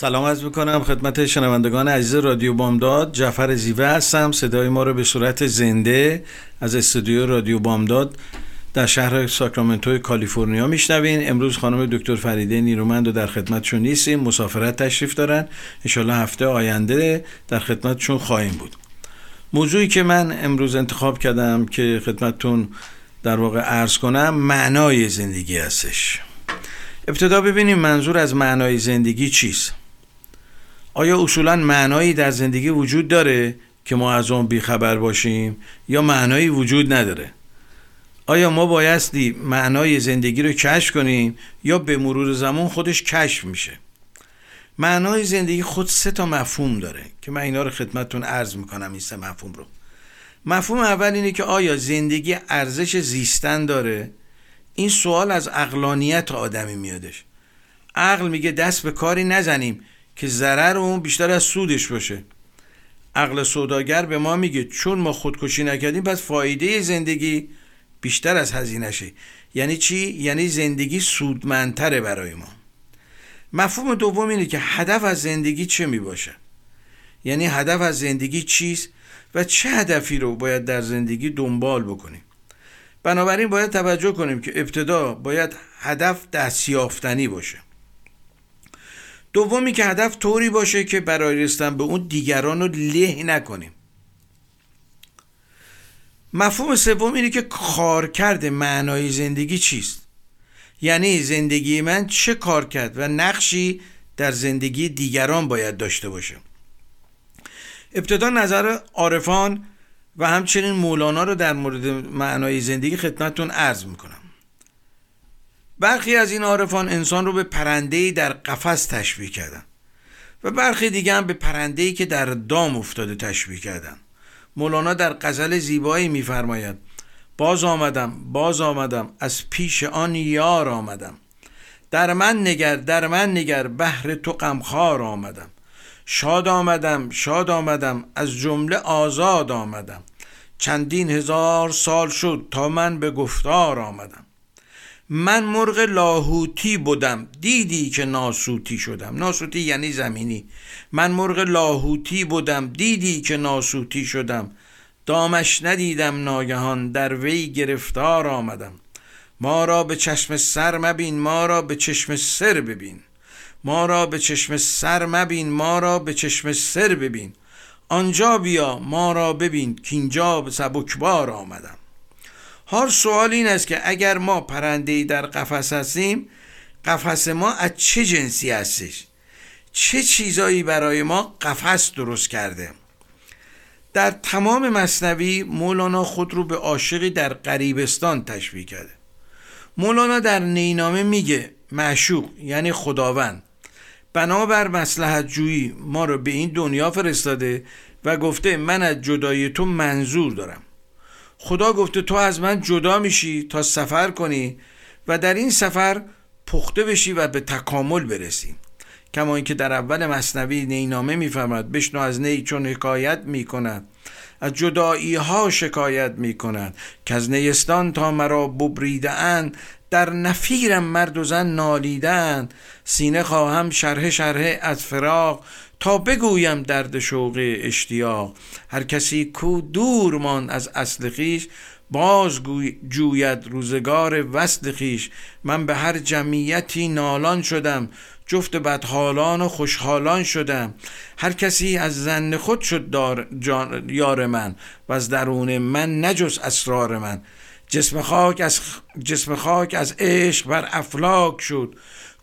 سلام از می‌کنم خدمت شنوندگان عزیز رادیو بامداد. جعفر زیوه هستم. صدای ما رو به صورت زنده از استودیو رادیو بامداد در شهر ساکرامنتو کالیفرنیا میشنوین. امروز خانم دکتر فریده نیرومند و در خدمتشون نیستیم. مسافرت تشریف دارن. انشالله هفته آینده در خدمتشون خواهیم بود. موضوعی که من امروز انتخاب کردم که خدمتتون در واقع عرض کنم معنای زندگی هستش. ابتدا ببینیم منظور از معنای زندگی چیست. آیا اصولا معنایی در زندگی وجود داره که ما از اون بیخبر باشیم یا معنایی وجود نداره؟ آیا ما بایستی معنای زندگی رو کشف کنیم یا به مرور زمان خودش کشف میشه؟ معنای زندگی خود سه تا مفهوم داره که من اینا رو خدمتتون عرض می‌کنم این سه مفهوم رو. مفهوم اول اینه که آیا زندگی ارزش زیستن داره؟ این سوال از اقلانیت آدمی میادش. عقل میگه دست به کاری نزنیم. که ضرر اون بیشتر از سودش باشه. عقل سوداگر به ما میگه چون ما خودکشی نکردیم پس فایده زندگی بیشتر از هزینهشه. یعنی چی؟ یعنی زندگی سودمندتره برای ما. مفهوم دوم اینه که هدف از زندگی چه می‌باشه؟ یعنی هدف از زندگی چیست و چه هدفی رو باید در زندگی دنبال بکنیم؟ بنابراین باید توجه کنیم که ابتدا باید هدف دستیافتنی باشه. دومی که هدف طوری باشه که برای رسیدن به اون دیگران رو له نکنیم. مفهوم سوم اینه که کارکرد معنای زندگی چیست؟ یعنی زندگی من چه کار کرد و نقشی در زندگی دیگران باید داشته باشه. ابتدا نظر عارفان و همچنین مولانا رو در مورد معنای زندگی خدمتتون عرض می‌کنم. برخی از این عارفان انسان رو به پرندهی در قفس تشبیه کردن و برخی دیگه هم به پرندهی که در دام افتاده تشبیه کردن. مولانا در غزل زیبایی میفرماید باز آمدم باز آمدم از پیش آن یار آمدم. در من نگر در من نگر بهر تو غمخوار آمدم. شاد آمدم شاد آمدم از جمله آزاد آمدم. چندین هزار سال شد تا من به گفتار آمدم. من مرغ لاهوتی بودم دیدی که ناسوتی شدم. ناسوتی یعنی زمینی. من مرغ لاهوتی بودم دیدی که ناسوتی شدم. دامش ندیدم ناگهان. در وی گرفتار آمدم. ما را به چشم سر مبین. ما را به چشم سر ببین. ما را به چشم سر مبین. ما را به چشم سر ببین. آنجا بیا. ما را ببین. که اینجا به سبکبار آمدم. هر سوال این است که اگر ما پرنده در قفس هستیم قفس ما از چه جنسی هستش؟ چه چیزایی برای ما قفس درست کرده؟ در تمام مصنوی مولانا خود رو به عاشقی در غریبستان تشبیه کرده. مولانا در نینامه میگه معشوق یعنی خداوند. بنابر مسلحت جویی ما رو به این دنیا فرستاده و گفته من از جدای تو منظور دارم. خدا گفته تو از من جدا میشی تا سفر کنی و در این سفر پخته بشی و به تکامل برسی. کما اینکه در اول مصنوی نینامه میفرماد بشنو از نی چون حکایت می‌کند از جدایی ها شکایت می‌کند. که از نیستان تا مرا ببریده اند در نفیرم مرد و زن نالیدن سینه خواهم شرح شرح از فراق تا بگویم درد شوق اشتیاق. هر کسی کو دور مان از اصل خیش باز جوید روزگار وصل خیش من به هر جمعیتی نالان شدم جفت بدحالان و خوشحالان شدم. هر کسی از زن خود شد دار یار من و از درون من نجز اسرار من. جسم خاک از جسم خاک از عشق بر افلاک شد.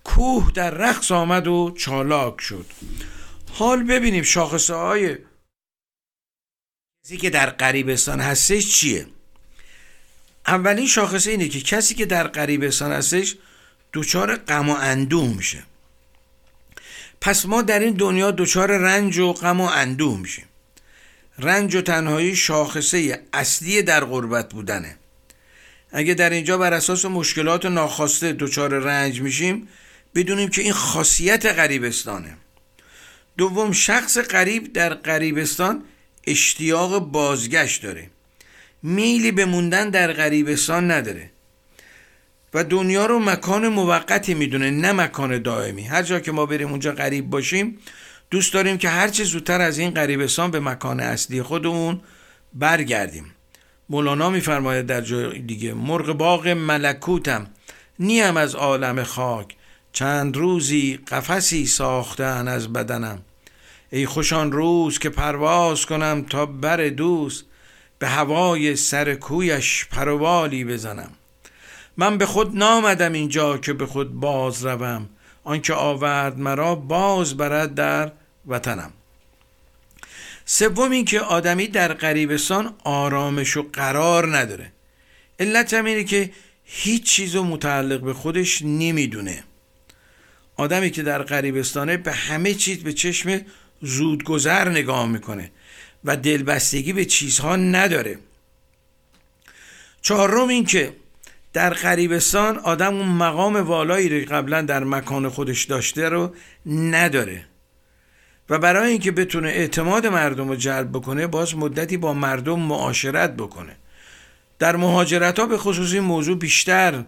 کوه در رقص آمد و چالاک شد. حال ببینیم شاخصه های. کسی که در قریبستان هستش چیه؟ اولین شاخصه اینه که کسی که در قریبستان هستش دچار غم و اندوه میشه. پس ما در این دنیا دچار رنج و غم و اندوه میشیم. رنج و تنهایی شاخصه اصلی در غربت بودنه. اگه در اینجا بر اساس مشکلات ناخواسته دچار رنج میشیم بدونیم که این خاصیت غریبستانه دوم شخص غریب در غریبستان اشتیاق بازگشت داره. میلی به موندن در غریبستان نداره. و دنیا رو مکان موقتی می‌دونه نه مکان دائمی. هر جا که ما بریم اونجا غریب باشیم دوست داریم که هرچه زودتر از این غریبستان به مکان اصلی خودمون برگردیم. مولانا میفرماید در جای دیگه مرغ باغ ملکوتم نیم از عالم خاک. چند روزی قفسی ساختن از بدنم. ای خوشان روز که پرواز کنم تا بر دوست به هوای سر کویش پروالی بزنم. من به خود نامدم اینجا که به خود باز روم آنکه آورد مرا باز برد در وطنم. سوم اینکه آدمی در غریبستان آرامش و قرار نداره. علت هم که هیچ چیز رو متعلق به خودش نمی‌دونه. آدمی که در غریبستانه به همه چیز به چشم زودگذر نگاه می‌کنه و دلبستگی به چیزها نداره. چهارم این که در غریبستان آدم اون مقام والایی رو قبلا در مکان خودش داشته رو نداره و برای اینکه بتونه اعتماد مردم رو جلب بکنه باز مدتی با مردم معاشرت بکنه. در مهاجرت ها به خصوص این موضوع بیشتر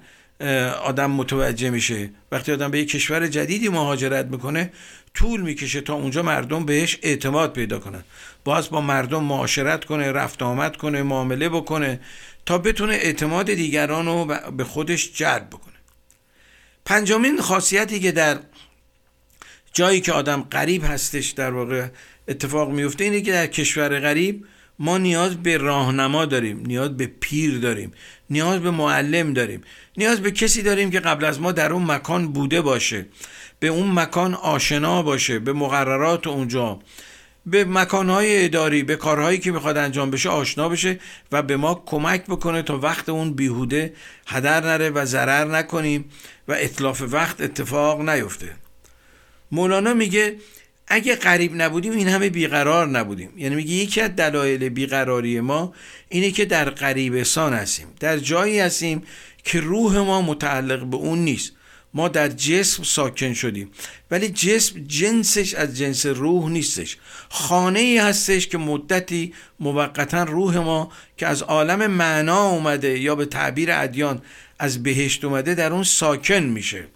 آدم متوجه میشه. وقتی آدم به یک کشور جدیدی مهاجرت می‌کنه طول می‌کشه تا اونجا مردم بهش اعتماد پیدا کنن. باز با مردم معاشرت کنه رفت آمد کنه معامله بکنه تا بتونه اعتماد دیگران رو به خودش جلب بکنه. پنجمین خاصیتی که در جایی که آدم غریب هستش در واقع اتفاق میفته اینه که در کشور غریب ما نیاز به راهنما داریم نیاز به پیر داریم نیاز به معلم داریم نیاز به کسی داریم که قبل از ما در اون مکان بوده باشه به اون مکان آشنا باشه به مقررات اونجا به مکانهای اداری به کارهایی که می‌خواد انجام بشه آشنا بشه و به ما کمک بکنه تا وقت اون بیهوده هدر نره و ضرر نکنیم و اطلاف وقت اتفاق نیفته. مولانا میگه اگه قریب نبودیم این همه بیقرار نبودیم. یعنی میگه یکی از دلایل بیقراری ما اینه که در غریبستان هستیم. در جایی هستیم که روح ما متعلق به اون نیست. ما در جسم ساکن شدیم. ولی جسم جنسش از جنس روح نیستش. خانه ای هستش که مدتی موقتا روح ما که از عالم معنا اومده یا به تعبیر ادیان از بهشت اومده در اون ساکن میشه.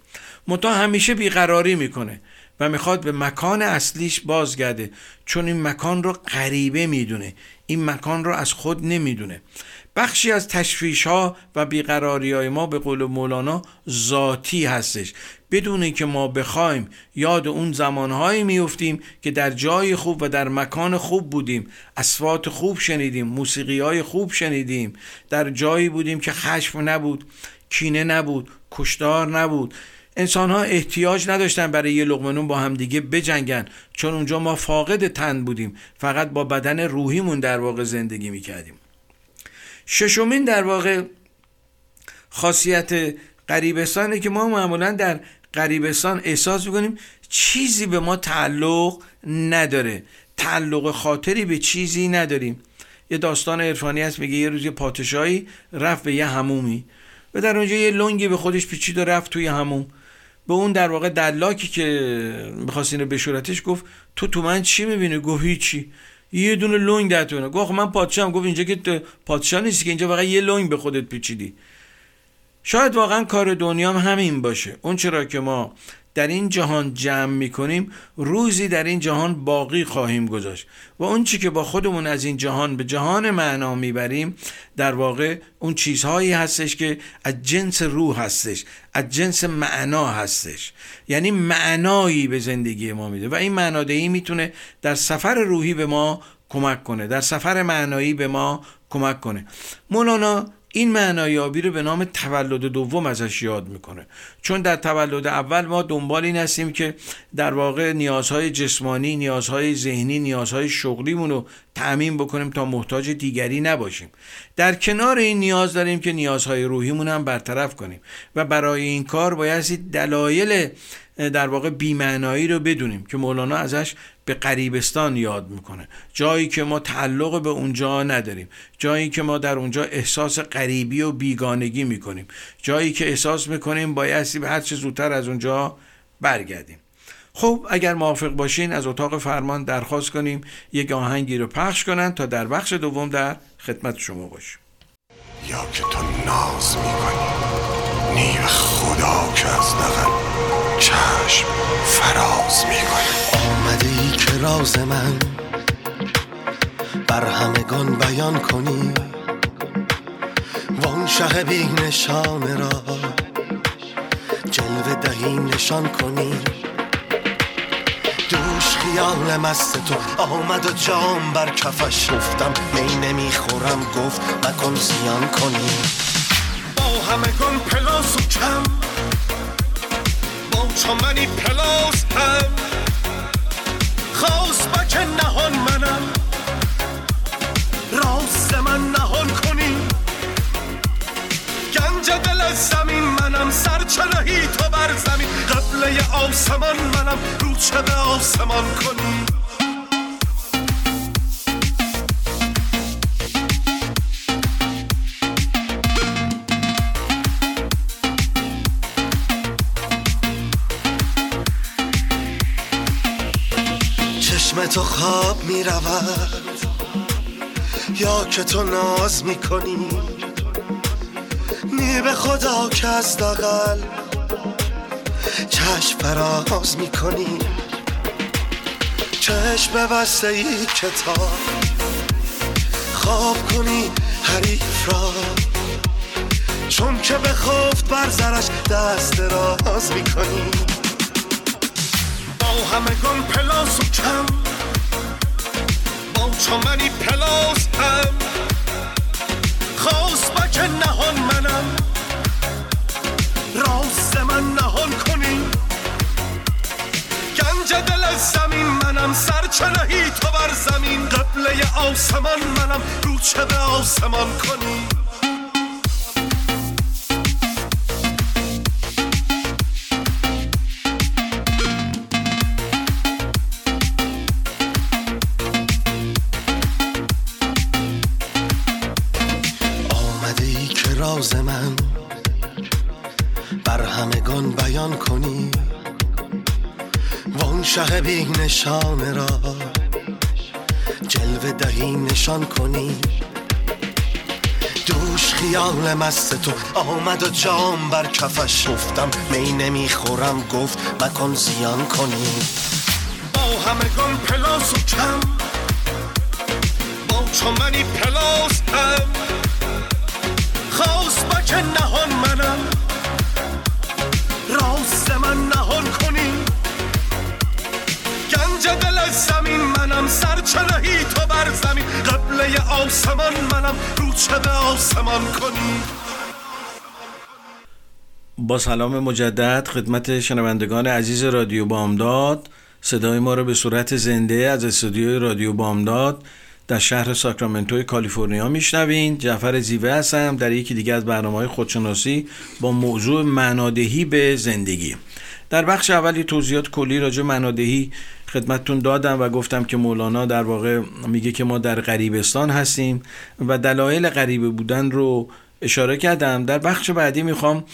متا همیشه بیقراری می‌کنه. و می‌خواد به مکان اصلیش بازگرده. چون این مکان رو غریبه می‌دونه. این مکان رو از خود نمی‌دونه. بخشی از تشویش ها و بیقراری های ما به قول مولانا ذاتی هستش. بدون که ما بخوایم یاد اون زمانهایی میفتیم که در جای خوب و در مکان خوب بودیم. اسوات خوب شنیدیم موسیقی های خوب شنیدیم. در جایی بودیم که خشم نبود کینه نبود کشتار نبود. انسان ها احتیاج نداشتن برای یه لغمنون با همدیگه بجنگن. چون اونجا ما فاقد تن بودیم. فقط با بدن روحیمون در واقع زندگی می‌کردیم. ششمین در واقع خاصیت غریبستانه که ما معمولا در غریبستان احساس می‌کنیم چیزی به ما تعلق نداره. تعلق خاطری به چیزی نداریم. یه داستان عرفانی هست میگه یه روز یه پادشاهی رفت به یه همومی و در اونجا یه لنگی به خودش پیچید و رفت توی هموم به اون در واقع دلاکی که می‌خواست اینو بشورتش گفت تو تو من چی می‌بینی؟ گفت هیچی. یه دونه لنگ در تو گفت من پادشاهم. گفت اینجا که پادشاه نیستی که اینجا فقط یه لنگ به خودت پیچیدی. شاید واقعا کار دنیا هم همین باشه. اون چرا که ما در این جهان جمع می‌کنیم روزی در این جهان باقی خواهیم گذاشت. و اون چی که با خودمون از این جهان به جهان معنا می‌بریم در واقع اون چیزهایی هستش که از جنس روح هستش از جنس معنا هستش. یعنی معنایی به زندگی ما میده. و این معنادهی می‌تونه در سفر روحی به ما کمک کنه در سفر معنایی به ما کمک کنه. مولانا این معنایابی رو به نام تولد دوم ازش یاد می‌کنه. چون در تولد اول ما دنبال این هستیم که در واقع نیازهای جسمانی نیازهای ذهنی نیازهای شغلیمون رو تعمین بکنیم تا محتاج دیگری نباشیم. در کنار این نیاز داریم که نیازهای روحیمون هم برطرف کنیم. و برای این کار باید دلایل در واقع بیمعنایی رو بدونیم که مولانا ازش به قریبستان یاد می‌کنه. جایی که ما تعلق به اونجا نداریم. جایی که ما در اونجا احساس غریبی و بیگانگی می‌کنیم. جایی که احساس می‌کنیم بایستی به هر چه زودتر از اونجا برگردیم. خب اگر موافق باشین از اتاق فرمان درخواست کنیم. یک آهنگی رو پخش کنن تا در بخش دوم در خدمت شما باشیم. یا که تو ناز می‌کنی. نیو خدا که از دقل چشم فراز می‌کنی آمده ای که راز من. بر همگان بیان کنی. وان شه بی نشان را. جلوه دهی نشان کنی. دوش خیال مست تو. آمد و جام بر کفش گفتم می نمی‌خورم. گفت مکن زیان کنی. با همگان پلاس و کم. چمنی پلاس هم. خواست بک نهان منم. راست من نهان کنی. گنج دل زمین منم. سرچنهی تو بر زمین. قبله آسمان منم. رو چه به آسمان کنی. تو خواب می رود یا که تو ناز می کنی نی به خدا که از دقل چشم فراز می کنی چشم بسته ای کتاب خواب کنی حریف را. چون که به خفت بر زرش دست راز می کنی با همگان پلاس و کم با چمنی پلاس هم خواست بک نهان منم. راست من نهان کنی. گنج دل زمین منم. سرچنهی تو بر زمین. قبله آسمان منم. رو چه به آسمان کنی. نشان را. جلوه دهی نشان کنی. دوش خیال مست تو. آمد و جام بر کفش. گفتم می نمی‌خورم. گفت مکن زیان کنی. با همگان پلاس و کم. منم رو چه به آسمان کنی با سلام مجدد خدمت شنوندگان عزیز رادیو بامداد. صدای ما رو به صورت زنده از استودیوی رادیو بامداد در شهر ساکرامنتو کالیفرنیا میشنوین. جعفر زیوه هستم در یکی دیگه از برنامه های خودشناسی با موضوع معنادهی به زندگی. در بخش اولی توضیحات کلی راجع معنادهی خدمتتون دادم و گفتم که مولانا در واقع میگه که ما در غریبستان هستیم و دلایل غریبه بودن رو اشاره کردم. در بخش بعدی می‌خوام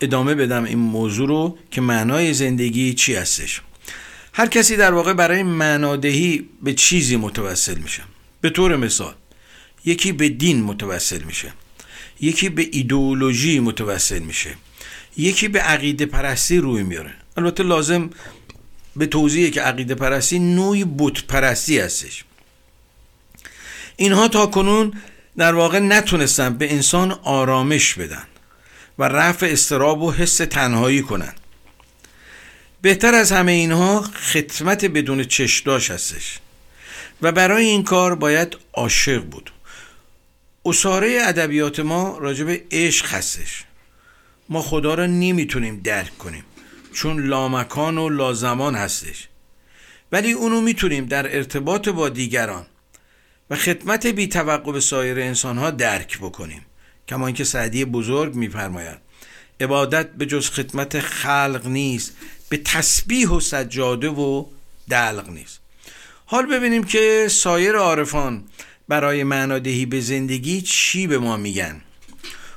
ادامه بدم این موضوع رو که معنای زندگی چی هستش. هر کسی در واقع برای معنادهی به چیزی متوسل میشه. به طور مثال یکی به دین متوسل میشه. یکی به ایدئولوژی متوسل میشه. یکی به عقیده پرستی روی میاره. البته لازم به توضیحه که عقیده پرستی نوعی بت پرستی هستش. اینها تا کنون در واقع نتونستن به انسان آرامش بدن و رفع استراب و حس تنهایی کنن. بهتر از همه اینها خدمت بدون چشداش هستش و برای این کار باید عاشق بود. اصاره ادبیات ما راجع به عشق هستش. ما خدا را نمی‌تونیم درک کنیم. چون لامکان و لازمان هستش. ولی اونو می‌تونیم در ارتباط با دیگران و خدمت بی توقع سایر انسان ها درک بکنیم. کما اینکه سعدی بزرگ میفرماید عبادت به جز خدمت خلق نیست به تسبیح و سجاده و دلق نیست. حال ببینیم که سایر عارفان برای معنادهی به زندگی چی به ما میگن.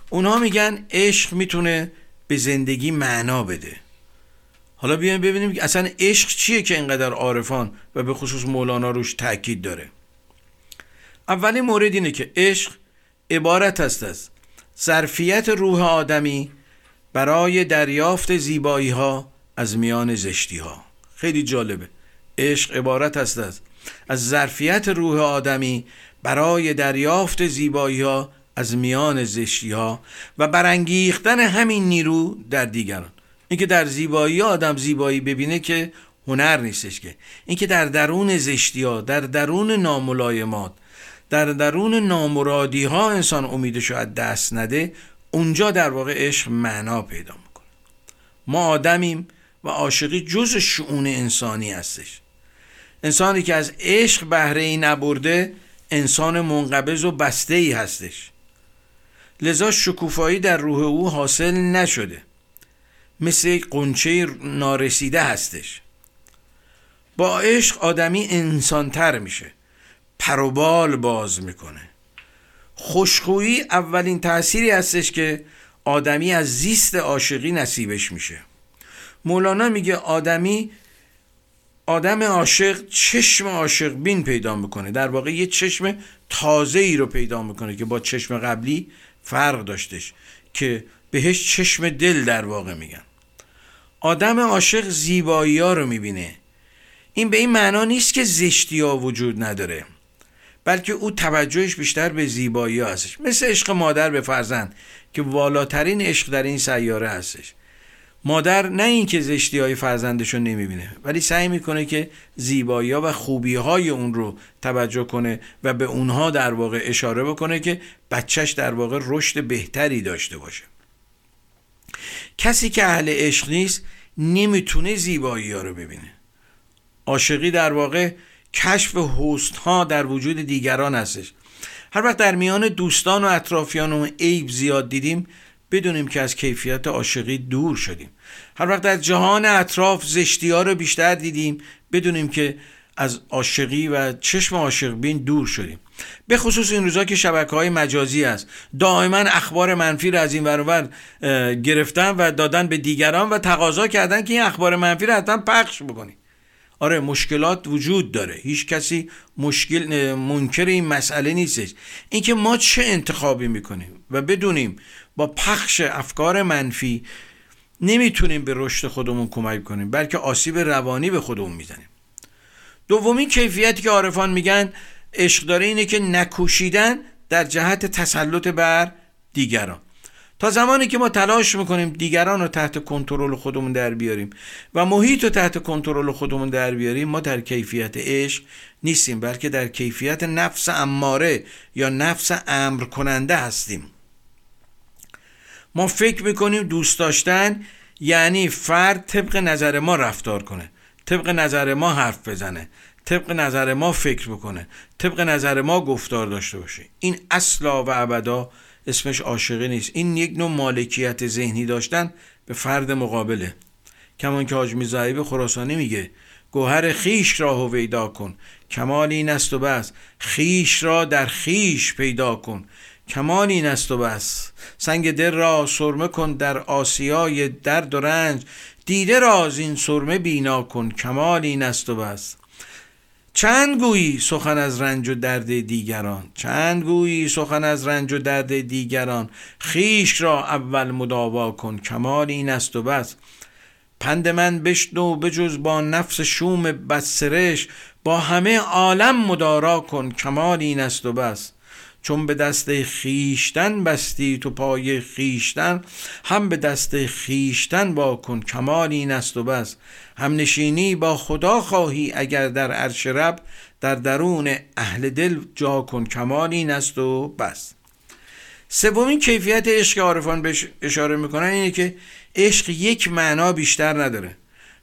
اونها میگن عشق می‌تونه به زندگی معنا بده. حالا بیایم ببینیم اصلا عشق چیه که اینقدر عارفان و به خصوص مولانا روش تاکید داره. اولین مورد اینه که عشق عبارت است از ظرفیت روح آدمی برای دریافت زیبایی ها از میان زشتی ها خیلی جالبه. عشق عبارت است از از ظرفیت روح آدمی برای دریافت زیبایی ها از میان زشتی ها و برانگیختن همین نیرو در دیگران. اینکه در زیبایی آدم زیبایی ببینه که هنر نیستش که. اینکه در درون زشتی ها در درون ناملایمات در درون نامرادی ها انسان امیدش از دست نده اونجا در واقع عشق معنا پیدا می‌کنه. ما آدمیم و عاشقی جز شعون انسانی هستش. انسانی که از عشق بهره ای نبرده انسان منقبض و بسته ای هستش. لذا شکوفایی در روح او حاصل نشده. مثل یک قنچه نارسیده هستش. با عشق آدمی انسانتر میشه. پروبال باز می‌کنه. خوشخویی اولین تأثیری هستش که آدمی از زیست عاشقی نصیبش میشه. مولانا میگه آدمی آدم عاشق چشم عاشق بین پیدا می‌کنه. در واقع یه چشم تازه ای رو پیدا می‌کنه که با چشم قبلی فرق داشتش که بهش چشم دل در واقع میگن. آدم عاشق زیبایی ها رو می‌بینه. این به این معنا نیست که زشتی ها وجود نداره بلکه او توجهش بیشتر به زیبایی ها هستش. مثل عشق مادر به فرزند که والاترین عشق در این سیاره هستش. مادر نه اینکه زشتی های فرزندش رو نمی‌بینه ولی سعی می‌کنه که زیبایی ها و خوبی های اون رو توجه کنه و به اونها در واقع اشاره بکنه که بچهش در واقع رشد بهتری داشته باشه. کسی که اهل عشق نیست نمی‌تونه زیبایی ها رو ببینه. عاشقی در واقع کشف حسن ها در وجود دیگران هستش. هر وقت در میان دوستان و اطرافیان و عیب زیاد دیدیم بدونیم که از کیفیت عاشقی دور شدیم. هر وقت در جهان اطراف زشتی ها رو بیشتر دیدیم بدونیم که از عاشقی و چشم عاشق بین دور شدیم. به خصوص این روزا که شبکه های مجازی است. دائما اخبار منفی رو از این ورور گرفتن و دادن به دیگران و تقاضا کردن که این اخبار منفی رو حتما پخش بکنی. آره مشکلات وجود داره. هیچ کسی مشکل منکر این مسئله نیستش. اینکه ما چه انتخابی می‌کنیم و بدونیم با پخش افکار منفی نمی‌تونیم به رشد خودمون کمک کنیم بلکه آسیب روانی به خودمون می‌زنیم. دومین کیفیتی که عارفان میگن عشق داره اینه که نکوشیدن در جهت تسلط بر دیگران. تا زمانی که ما تلاش می‌کنیم دیگران رو تحت کنترل خودمون در بیاریم و محیط رو تحت کنترل خودمون در بیاریم ما در کیفیت عشق نیستیم بلکه در کیفیت نفس اماره یا نفس امر کننده هستیم. ما فکر می‌کنیم دوست داشتن یعنی فرد طبق نظر ما رفتار کنه طبق نظر ما حرف بزنه. طبق نظر ما فکر بکنه. طبق نظر ما گفتار داشته باشه. این اصلا و ابدا اسمش عاشقی نیست. این یک نوع مالکیت ذهنی داشتن به فرد مقابله. کمان که حاج میزایب خراسانی میگه گوهر خیش را هویدا کن. کمال این است و بس. خیش را در خیش پیدا کن. کمال این است و بس. سنگ دل را سرمه کن در آسیای درد و رنج. دیده را از این سرمه بینا کن. کمال این است و بس. چند گویی سخن از رنج و درد دیگران؟ چند گویی سخن از رنج و درد دیگران؟ خیش را اول مداوا کن کمال این است و بس. پند من بشنو بجز با نفس شوم بسرش با همه عالم مدارا کن کمال این است و بس. چون به دست خیشتن بستی تو پای خیشتن هم به دست خیشتن با کن کمال این است و بس. هم نشینی با خدا خواهی اگر در عرش رب در درون اهل دل جا کن کمال این است و بس. سومین کیفیت عشق عارفان بهش اشاره می‌کنن اینه که عشق یک معنا بیشتر نداره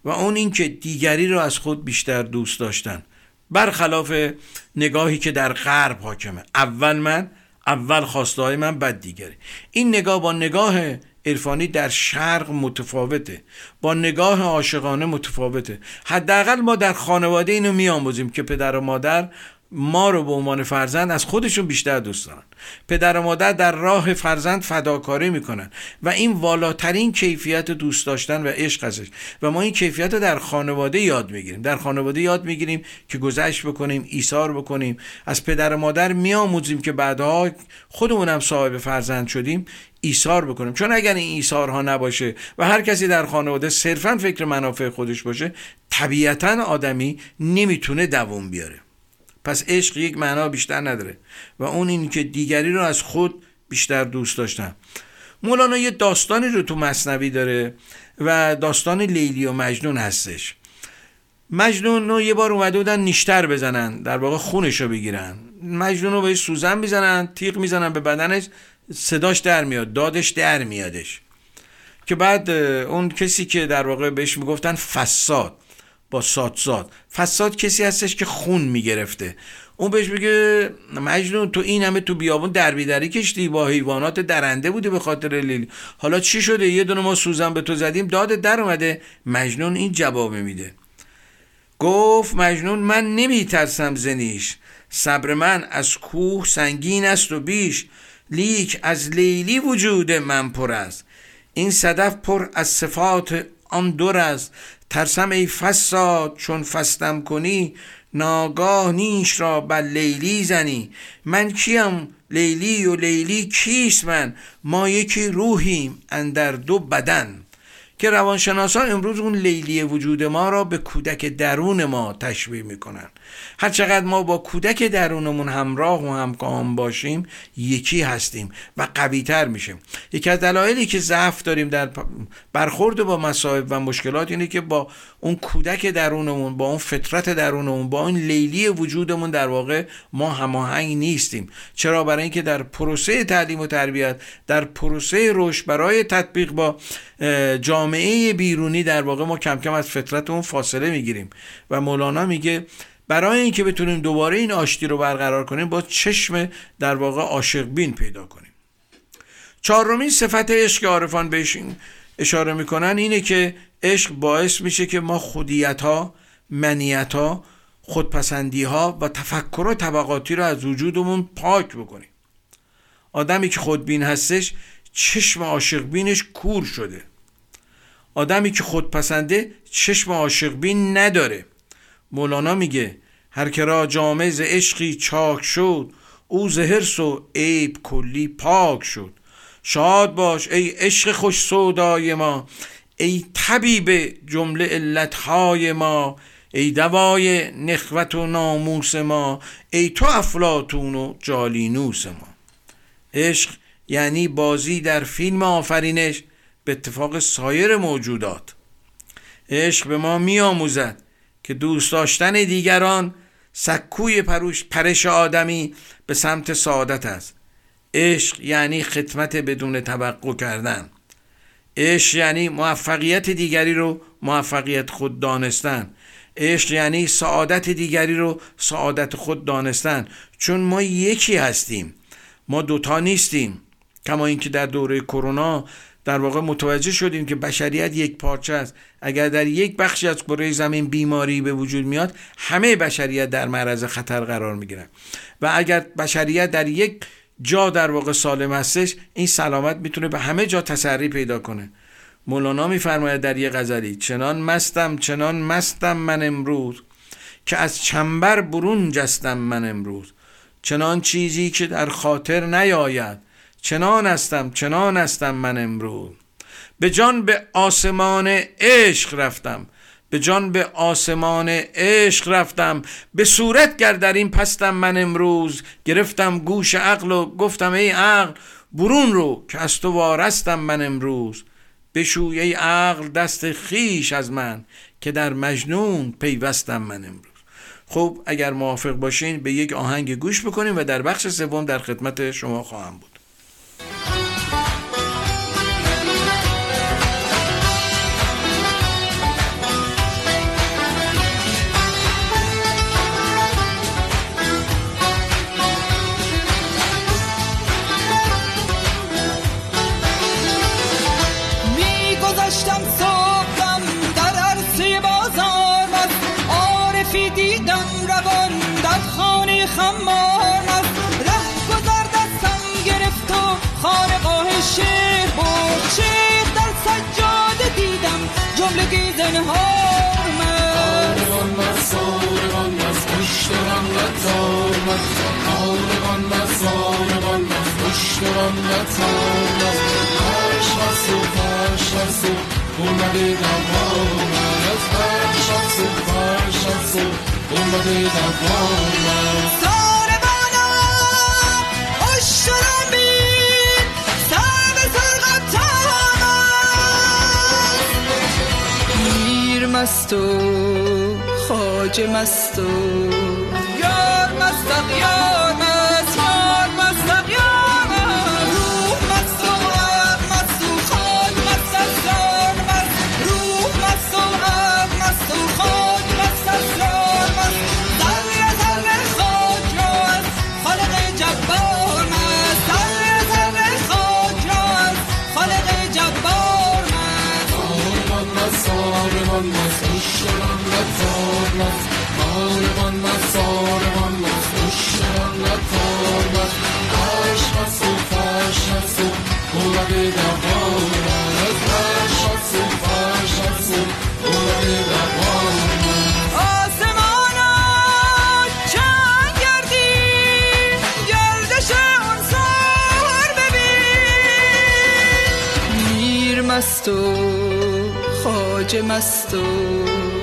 و اون این که دیگری رو از خود بیشتر دوست داشتن. برخلاف نگاهی که در غرب حاکمه. اول من اول خواسته من بعد دیگری. این نگاه با نگاه عرفانی در شرق متفاوته. با نگاه عاشقانه متفاوته. حداقل ما در خانواده اینو میآموزیم که پدر و مادر ما رو به عنوان فرزند از خودشون بیشتر دوست دارن. پدر و مادر در راه فرزند فداکاری می‌کنن و این والاترین کیفیت دوست داشتن و عشق ازش. و ما این کیفیت رو در خانواده یاد می‌گیریم. در خانواده یاد می‌گیریم که گذشت بکنیم ایثار بکنیم. از پدر و مادر میآموزیم که بعدها خودمونم صاحب فرزند شدیم ایثار بکنیم. چون اگر این ایثارها نباشه و هر کسی در خانواده صرفا فکر منافع خودش باشه طبیعتا آدمی نمی‌تونه دووم بیاره. پس عشق یک معنا بیشتر نداره و اون این که دیگری رو از خود بیشتر دوست داشتن. مولانا یه داستانی رو تو مصنوی داره و داستان لیلی و مجنون هستش. مجنون رو یه بار اومده بودن نیشتر بزنن در واقع خونش رو بگیرن. مجنون رو به سوزن می‌زنن تیغ می‌زنن به بدنش صداش در میاد دادش در میادش. که بعد اون کسی که در واقع بهش می‌گفتن فساد. با سادساد فساد کسی هستش که خون می‌گرفته. اون بهش میگه مجنون تو این همه تو بیابون دربیدری کشتی با حیوانات درنده بودی به خاطر لیلی. حالا چی شده؟ یه دونه ما سوزن به تو زدیم داد در اومده. مجنون این جواب میده. گفت مجنون من نمیترسم زنیش. صبر من از کوه سنگین است و بیش. لیک از لیلی وجود من پر است. این صدف پر از صفات آن دور است. ترسم ای فساد چون فستم کنی ناگاه نیش را بر لیلی زنی. من کیم؟ لیلی و لیلی کیست من؟ ما یکی روحیم اندر دو بدن. که روانشناسان امروز اون لیلی وجود ما را به کودک درون ما تشبیه می‌کنن. هر چقدر ما با کودک درونمون همراه و همکام باشیم یکی هستیم و قویتر میشیم. یکی از دلایلی که ضعف داریم در برخورد با مصائب و مشکلات اینه که با اون کودک درونمون با اون فطرت درونمون با اون لیلی وجودمون در واقع ما هماهنگ نیستیم. چرا؟ برای اینکه در پروسه تعلیم و تربیت در پروسه رشد برای تطبیق با جامعه بیرونی در واقع ما کم کم از فطرتمون فاصله می‌گیریم. و مولانا میگه برای اینکه بتونیم دوباره این آشتی رو برقرار کنیم با چشم در واقع عاشق بین پیدا کنیم. چهارمین صفت عشق عارفان بهش اشاره می‌کنن اینه که عشق باعث میشه که ما خودیت ها منیت ها خودپسندی ها و تفکر و طبقاتی رو از وجودمون پاک بکنیم. آدمی که خودبین هستش چشم عاشق بینش کور شده. آدمی که خودپسنده چشم عاشق بین نداره. مولانا میگه هر که را جامعه ز عشقی چاک شد او ز و عیب کلی پاک شد. شاد باش ای عشق خوش سودای ما ای طبیب جمله علتهای ما ای دوای نخوت و ناموس ما ای تو افلاتون و جالینوس ما. عشق یعنی بازی در فیلم آفرینش به اتفاق سایر موجودات. عشق به ما می آموزد که دوست داشتن دیگران سکوی پروش پرش آدمی به سمت سعادت است. عشق یعنی خدمت بدون توقع کردن. عشق یعنی موفقیت دیگری رو موفقیت خود دانستن. عشق یعنی سعادت دیگری رو سعادت خود دانستن. چون ما یکی هستیم. ما دوتا نیستیم. کما اینکه در دوره کرونا در واقع متوجه شدیم که بشریت یک پارچه است. اگر در یک بخشی از کره زمین بیماری به وجود میاد همه بشریت در معرض خطر قرار می‌گیرن. و اگر بشریت در یک جا در واقع سالم هستش این سلامت می‌تونه به همه جا تسری پیدا کنه. مولانا میفرماید در یک غزلی چنان مستم چنان مستم من امروز که از چنبر برون جستم من امروز. چنان چیزی که در خاطر نیاید چنان هستم چنان هستم من امروز. به جان به آسمان عشق رفتم به جان به آسمان عشق رفتم. به صورت گر در این پستم من امروز گرفتم گوش عقل و گفتم ای عقل برون رو که از تو وارستم من امروز. بشوی ای عقل دست خیش از من که در مجنون پیوستم من امروز. خب اگر موافق باشین به یک آهنگ گوش بکنیم و در بخش سوم در خدمت شما خواهم بود. و اومده دوام از فرش مست و فرش مست و اومده دوام سار بالا اشترم بین. سر به سر قطار میر مست و خاج مست و یار مست یار مست یار مست یار روح مست و عقل مست و خاک مست اسرار مست روح مست و عقل مست و خاک مست از خالق جبار مست. ذره ذره خاک را از خالق جبار مست. آرمان مست آرمان مست. مست. مست و خاج مست و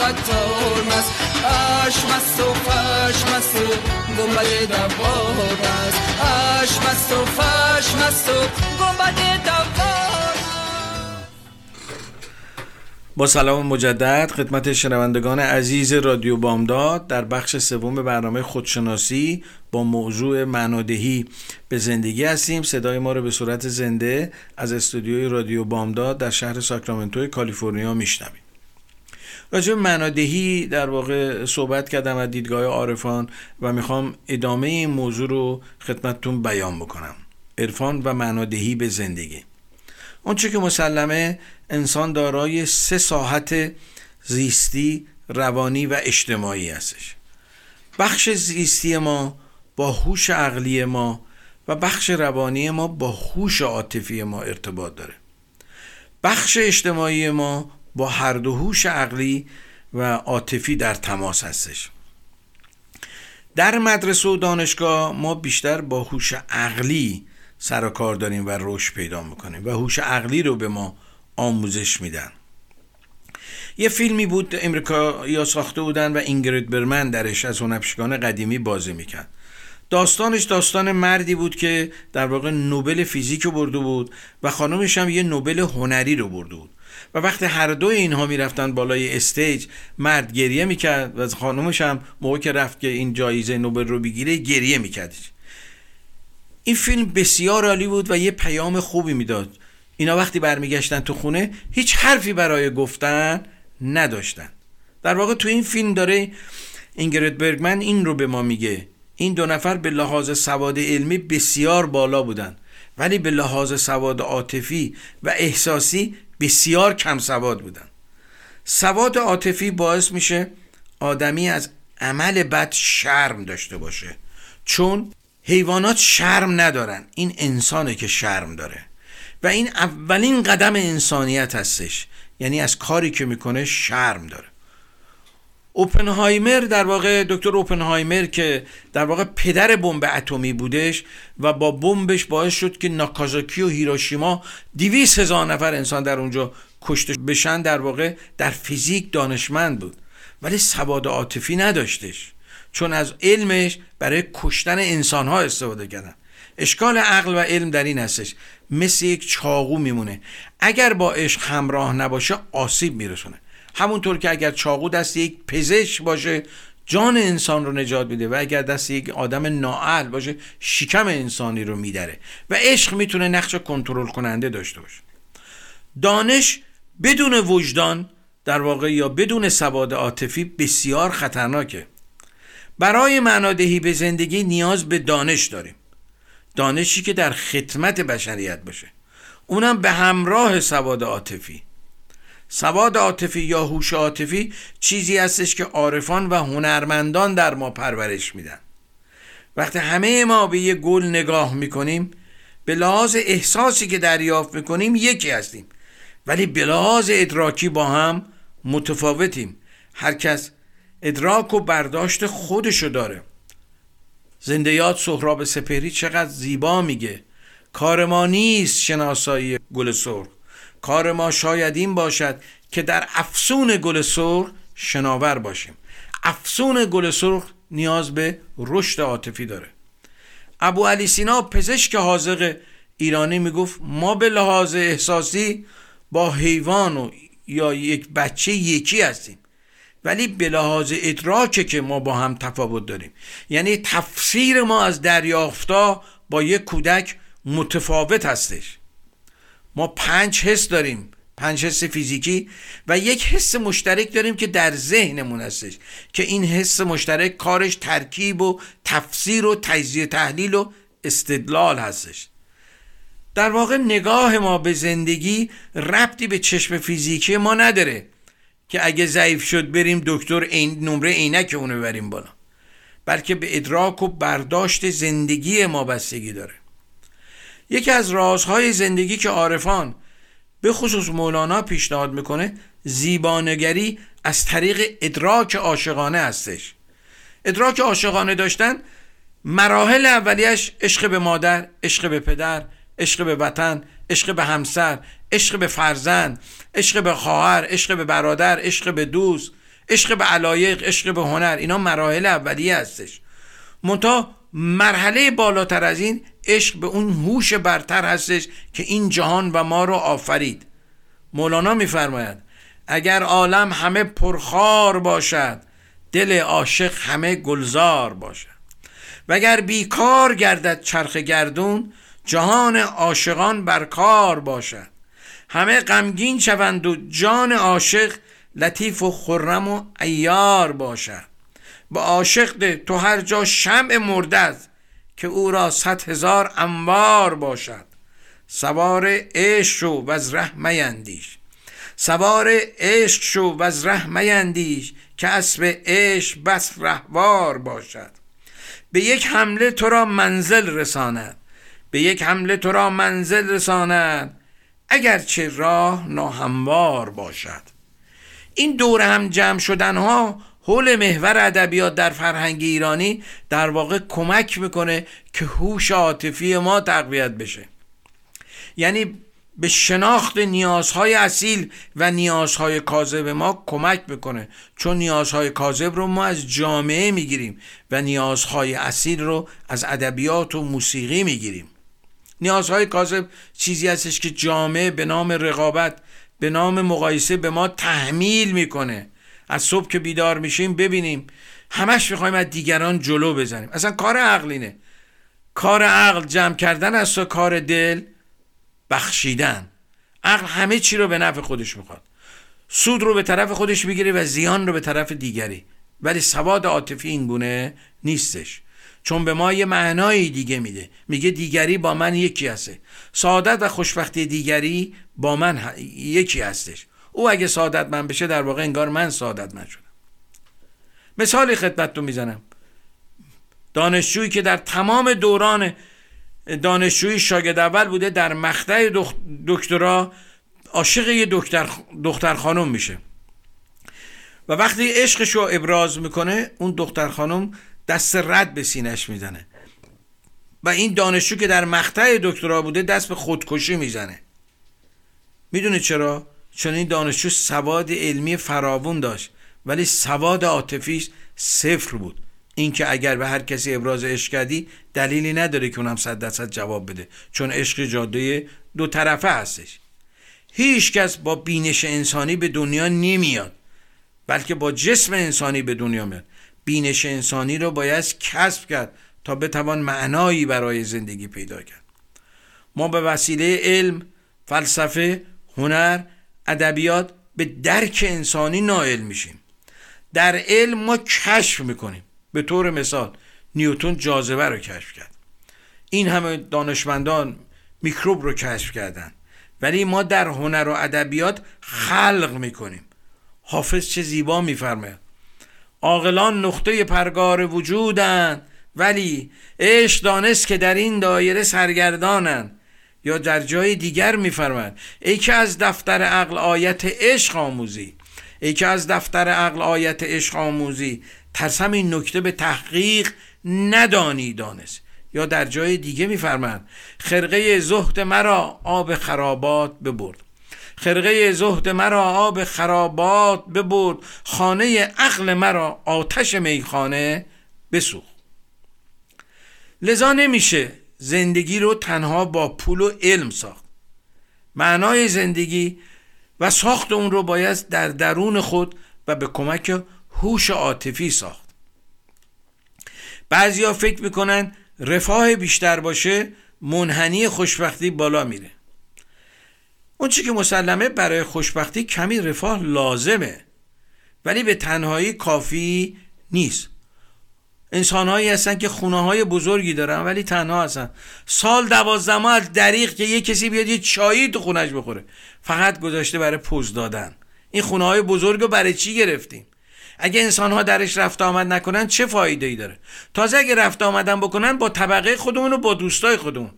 قطار مست مست و فرش مست گنبد دوار اش مست و فرش مست و گنبد با سلام مجدد خدمت شنوندگان عزیز رادیو بامداد در بخش سوم برنامه خودشناسی با موضوع معنادهی. به زندگی هستیم صدای ما رو به صورت زنده از استودیوی رادیو بامداد در شهر ساکرامنتو کالیفرنیا میشنویم راجع به معنادهی در واقع صحبت کردم از دیدگاه عارفان و می‌خوام ادامه این موضوع رو خدمتتون بیان بکنم. عرفان و معنادهی به زندگی. اونچه که مسلمه انسان دارای سه ساحت زیستی روانی و اجتماعی هستش. بخش زیستی ما با هوش عقلی ما و بخش روانی ما با هوش عاطفی ما ارتباط داره. بخش اجتماعی ما با هر دو هوش عقلی و عاطفی در تماس هستش. در مدرسه و دانشگاه ما بیشتر با هوش عقلی سر و کار داریم و رشد پیدا می‌کنیم و هوش عقلی رو به ما آموزش میدن. یه فیلمی بود امریکا یا ساخته بودن و اینگرید برمن درش از هنرپیشگان قدیمی بازی می‌کرد. داستانش داستان مردی بود که در واقع نوبل فیزیک رو برده بود و خانمش هم یه نوبل هنری رو برده بود. و وقتی هر دو اینها می‌رفتن بالای استیج مرد گریه می‌کرد و خانمش هم موقع که رفت که این جایزه نوبل رو بگیره گریه می‌کرد این فیلم بسیار عالی بود و یه پیام خوبی می‌داد. اینا وقتی برمیگشتن تو خونه هیچ حرفی برای گفتن نداشتن. در واقع تو این فیلم داره اینگرید برگمن این رو به ما میگه. این دو نفر به لحاظ سواد علمی بسیار بالا بودند ولی به لحاظ سواد عاطفی و احساسی بسیار کم سواد بودن. سواد عاطفی باعث میشه آدمی از عمل بد شرم داشته باشه. چون حیوانات شرم ندارن. این انسانه که شرم داره. و این اولین قدم انسانیت هستش. یعنی از کاری که می‌کنه شرم داره. اوپنهایمر در واقع دکتر اوپنهایمر که در واقع پدر بمب اتمی بودش و با بمبش باعث شد که ناکازاکی و هیروشیما دیویس هزار نفر انسان در اونجا کشته بشن در واقع در فیزیک دانشمند بود. ولی سواد عاطفی نداشتش. چون از علمش برای کشتن انسان ها استفاده کردن. اشکال عقل و علم در این هستش. مثل یک چاقو میمونه. اگر با عشق همراه نباشه آسیب میرسونه. همونطور که اگر چاقو دست یک پزشک باشه جان انسان رو نجات میده و اگر دست یک آدم نااهل باشه شکم انسانی رو میدره و عشق می‌تونه نقش کنترل کننده داشته باشه. دانش بدون وجدان در واقع یا بدون سواد عاطفی بسیار خطرناکه. برای معنادهی به زندگی نیاز به دانش داریم. دانشی که در خدمت بشریت باشه. اونم به همراه سواد عاطفی. سواد عاطفی یا هوش عاطفی چیزی هستش که عارفان و هنرمندان در ما پرورش میدن. وقتی همه ما به یه گل نگاه می‌کنیم به لحاظ احساسی که دریافت می‌کنیم یکی هستیم. ولی به لحاظ ادراکی با هم متفاوتیم. هر کس ادراک و برداشت خودشو داره. زندیات سهراب سپهری چقدر زیبا میگه. کار ما نیست شناسایی گل سرخ. کار ما شاید این باشد که در افسون گل سرخ شناور باشیم. افسون گل سرخ نیاز به رشد عاطفی داره. ابو علی سینا پزشک حاضق ایرانی می‌گفت ما به لحاظ احساسی با حیوان و یا یک بچه یکی هستیم. ولی به لحاظ ادراکه که ما با هم تفاوت داریم. یعنی تفسیر ما از دریافتا با یک کودک متفاوت هستش. ما پنج حس داریم پنج حس فیزیکی و یک حس مشترک داریم که در ذهنمون هستش که این حس مشترک کارش ترکیب و تفسیر و تجزیه تحلیل و استدلال هستش. در واقع نگاه ما به زندگی ربطی به چشم فیزیکی ما نداره که اگه ضعیف شد بریم دکتر این نمره عینک اونو ببریم بالا بلکه به ادراک و برداشت زندگی ما بستگی داره. یکی از رازهای زندگی که عارفان به خصوص مولانا پیشنهاد می‌کنه زیبانگری از طریق ادراک عاشقانه هستش ادراک عاشقانه داشتن مراحل اولیش عشق به مادر عشق به پدر عشق به وطن عشق به همسر عشق به فرزند عشق به خواهر عشق به برادر عشق به دوست عشق به علایق عشق به هنر اینا مراحل اولیه هستش منتها مرحله بالاتر از این عشق به اون هوش برتر هستش که این جهان و ما رو آفرید. مولانا میفرماید اگر عالم همه پرخار باشد دل عاشق همه گلزار باشد. اگر بیکار گردد چرخ گردون جهان عاشقان بر کار باشد. همه غمگین شوند و جان عاشق لطیف و خرم و ایار باشد. با عاشق تو هر جا شمع مرده که او را صد هزار انوار باشد. سوار عشق شو و از ره میندیش. سوار عشق شو و از ره میندیش که اسب عشق بس رهوار باشد. به یک حمله تو را منزل رساند. به یک حمله تو را منزل رساند اگرچه راه ناهموار باشد. این دور هم جمع شدن ها حول محور ادبیات در فرهنگ ایرانی در واقع کمک می‌کنه که هوش عاطفی ما تقویت بشه. یعنی به شناخت نیازهای اصیل و نیازهای کاذب ما کمک می‌کنه. چون نیازهای کاذب رو ما از جامعه می‌گیریم و نیازهای اصیل رو از ادبیات و موسیقی می‌گیریم. نیازهای کاذب چیزی هستش که جامعه به نام رقابت به نام مقایسه به ما تحمیل می‌کنه. از صبح که بیدار میشیم ببینیم. همش می‌خوایم از دیگران جلو بزنیم. اصلا کار عقلینه کار عقل جمع کردن است و کار دل بخشیدن. عقل همه چی رو به نفع خودش می‌خواد. سود رو به طرف خودش می‌گیره و زیان رو به طرف دیگری. ولی سواد عاطفی این گونه نیستش. چون به ما یه معنایی دیگه میده. میگه دیگری با من یکی هسته. سعادت و خوشبختی دیگری با من یکی هستش. او اگه سعادت من بشه در واقع انگار من سعادت من شدم. مثالی خدمتتون می‌زنم. دانشجویی که در تمام دوران دانشجویی شاگرد اول بوده در مقطع دکترا عاشق یه دکتر, دختر خانم میشه. و وقتی عشقش رو ابراز می‌کنه اون دختر خانم دست رد به سینش می‌زنه. و این دانشجو که در مقطع دکترا بوده دست به خودکشی می‌زنه. می‌دونه چرا؟ چون این دانشجو سواد علمی فراوون داشت ولی سواد عاطفیش صفر بود. اینکه اگر به هر کسی ابراز عشق کردی دلیلی نداره که اونم صد درصد جواب بده چون عشق جاده دو طرفه هستش. هیچ کس با بینش انسانی به دنیا نمیاد بلکه با جسم انسانی به دنیا میاد. بینش انسانی رو باید کسب کرد تا بتوان معنایی برای زندگی پیدا کرد. ما به وسیله علم فلسفه هنر ادبیات به درک انسانی نائل میشیم. در علم ما کشف می‌کنیم. به طور مثال نیوتون جاذبه رو کشف کرد. این همه دانشمندان میکروب رو کشف کردن. ولی ما در هنر و ادبیات خلق می‌کنیم. حافظ چه زیبا میفرمه عاقلان نقطه پرگار وجودند ولی عشق دانست که در این دایره سرگردانند یا در جای دیگر میفرمند ای که از دفتر عقل آیت عشق آموزی ای که از دفتر عقل آیت عشق آموزی ترسم این نکته به تحقیق ندانی دانست. یا در جای دیگه میفرمند خرقه زهد مرا آب خرابات ببرد. خرقه زهد مرا آب خرابات ببرد. خانه عقل مرا آتش میخانه بسوخ لذا نمیشه زندگی رو تنها با پول و علم ساخت. معنای زندگی و ساخت اون رو باید در درون خود و به کمک هوش عاطفی ساخت. بعضیا فکر می‌کنن رفاه بیشتر باشه منحنی خوشبختی بالا میره. اون چی که مسلمه برای خوشبختی کمی رفاه لازمه ولی به تنهایی کافی نیست. انسانهایی هستن که خونه های بزرگی دارن ولی تنها هستن. سال دوازده ماه از دریق که یه کسی بیاد یه چایی تو خونش بخوره. فقط گذاشته برای پوز دادن. این خونه های بزرگ رو برای چی گرفتیم؟ اگه انسان ها درش رفت آمد نکنن چه فایده ای داره؟ تازه اگه رفت آمدن بکنن با طبقه خودمون و با دوستای خودمون.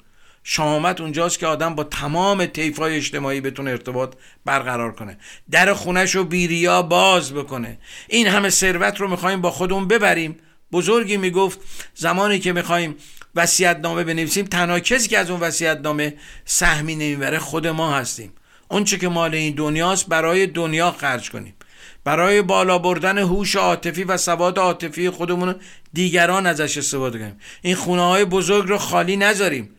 شامت اونجاست که آدم با تمام های اجتماعی بتونه ارتباط برقرار کنه. در خونش رو بیریا باز بکنه. این همه ثروت رو می‌خوایم با خودمون ببریم. بزرگی می‌گفت زمانی که می‌خوایم وصیت نامه بنویسیم تنها کسی که از اون وصیت نامه سهمی نمی‌بره خود ما هستیم. اون که مال این دنیاست برای دنیا خرج کنیم. برای بالا بردن هوش عاطفی و سواد عاطفی خودمون دیگران ازش استفاده کنیم. این خونه های بزرگ رو خالی نذاریم.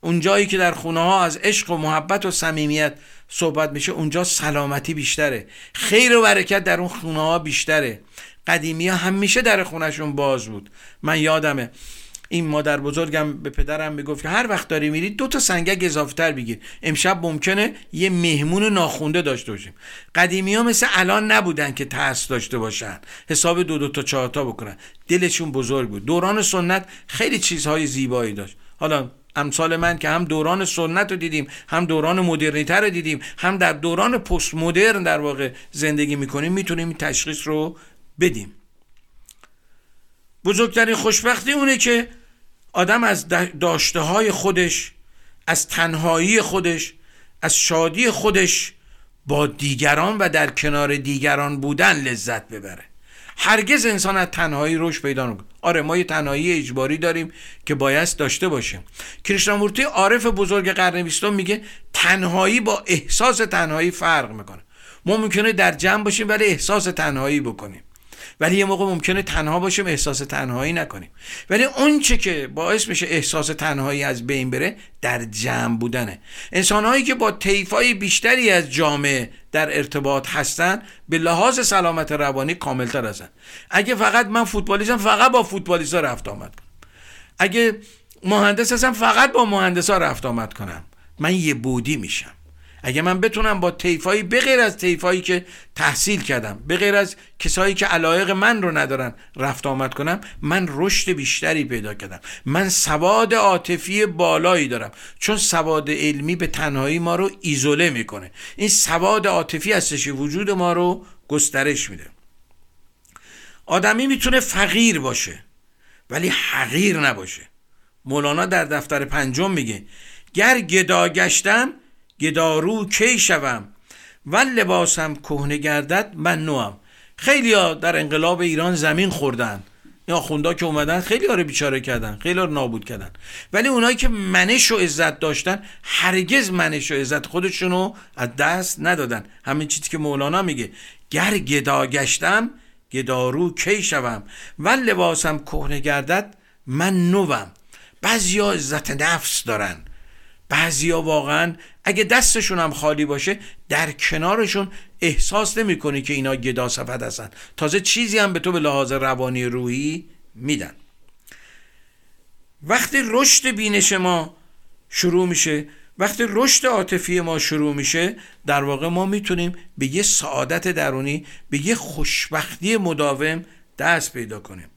اونجایی که در خونه ها از عشق و محبت و صمیمیت صحبت میشه اونجا سلامتی بیشتره. خیر و برکت در اون خونه ها بیشتره. قدیمی ها همیشه در خونشون باز بود. من یادمه. این مادر بزرگم به پدرم می‌گفت که هر وقت داری میری دو تا سنگک اضافه تر بگیر. امشب ممکنه یه مهمون ناخونده داشته باشیم. قدیمی ها مثل الان نبودن که ترس داشته باشن. حساب دو دو تا چهار تا بکنن. دلشون بزرگ بود. دوران سنت خیلی چیزهای زیبایی داشت. حالا امثال من که هم دوران سنت رو دیدیم هم دوران مدرنیته رو دیدیم هم در دوران پست مدرن در واقع زندگی می‌کنیم می‌تونیم این تشخیص رو بدیم. بزرگترین خوشبختی اونه که آدم از داشته های خودش از تنهایی خودش از شادی خودش با دیگران و در کنار دیگران بودن لذت ببره. هرگز انسان از تنهایی روش پیدا نکنه آره ما یه تنهایی اجباری داریم که باید داشته باشیم. کریشنامورتی عارف بزرگ قرن بیستم میگه تنهایی با احساس تنهایی فرق می‌کنه. ما ممکنه در جمع باشیم ولی احساس تنهایی بکنیم. ولی یه موقع ممکنه تنها باشیم احساس تنهایی نکنیم. ولی اون چه که باعث میشه احساس تنهایی از بین بره در جمع بودنه. انسانهایی که با طیفای بیشتری از جامعه در ارتباط هستن به لحاظ سلامت روانی کاملتر هستن. اگه فقط من فوتبالیستم فقط با فوتبالیستا رفت آمد. کنم اگه مهندس هستم فقط با مهندسا رفت آمد کنم. من یه بودی میشم. اگه من بتونم با طیفایی به غیر از طیفایی که تحصیل کردم به غیر از کسایی که علایق من رو ندارن رفت آمد کنم من رشد بیشتری پیدا کردم. من سواد عاطفی بالایی دارم. چون سواد علمی به تنهایی ما رو ایزوله می‌کنه. این سواد عاطفی هستش وجود ما رو گسترش میده. آدمی می‌تونه فقیر باشه ولی حقیر نباشه. مولانا در دفتر پنجم میگه گر گدا گشتم گدارو کی شوم؟ و لباسم کهنه گردد من نوام. خیلی ها در انقلاب ایران زمین خوردن. یا خوندا که اومدن خیلی ها رو بیچاره کردن خیلی ها رو نابود کردن. ولی اونایی که منش و عزت داشتن هرگز منش و عزت خودشونو از دست ندادن. همین چیزی که مولانا میگه. گر گدا گشتم گدارو کی شوم؟ و لباسم کهنه گردد من نوم بعضیا عزت نفس دارن. بعضیا واقعا اگه دستشون هم خالی باشه در کنارشون احساس نمی‌کنی که اینا گدا سفد هستن. تازه چیزی هم به تو به لحاظ روانی روحی میدن. وقتی رشد بینش ما شروع میشه وقتی رشد عاطفی ما شروع میشه در واقع ما می‌تونیم به یه سعادت درونی به یه خوشبختی مداوم دست پیدا کنیم.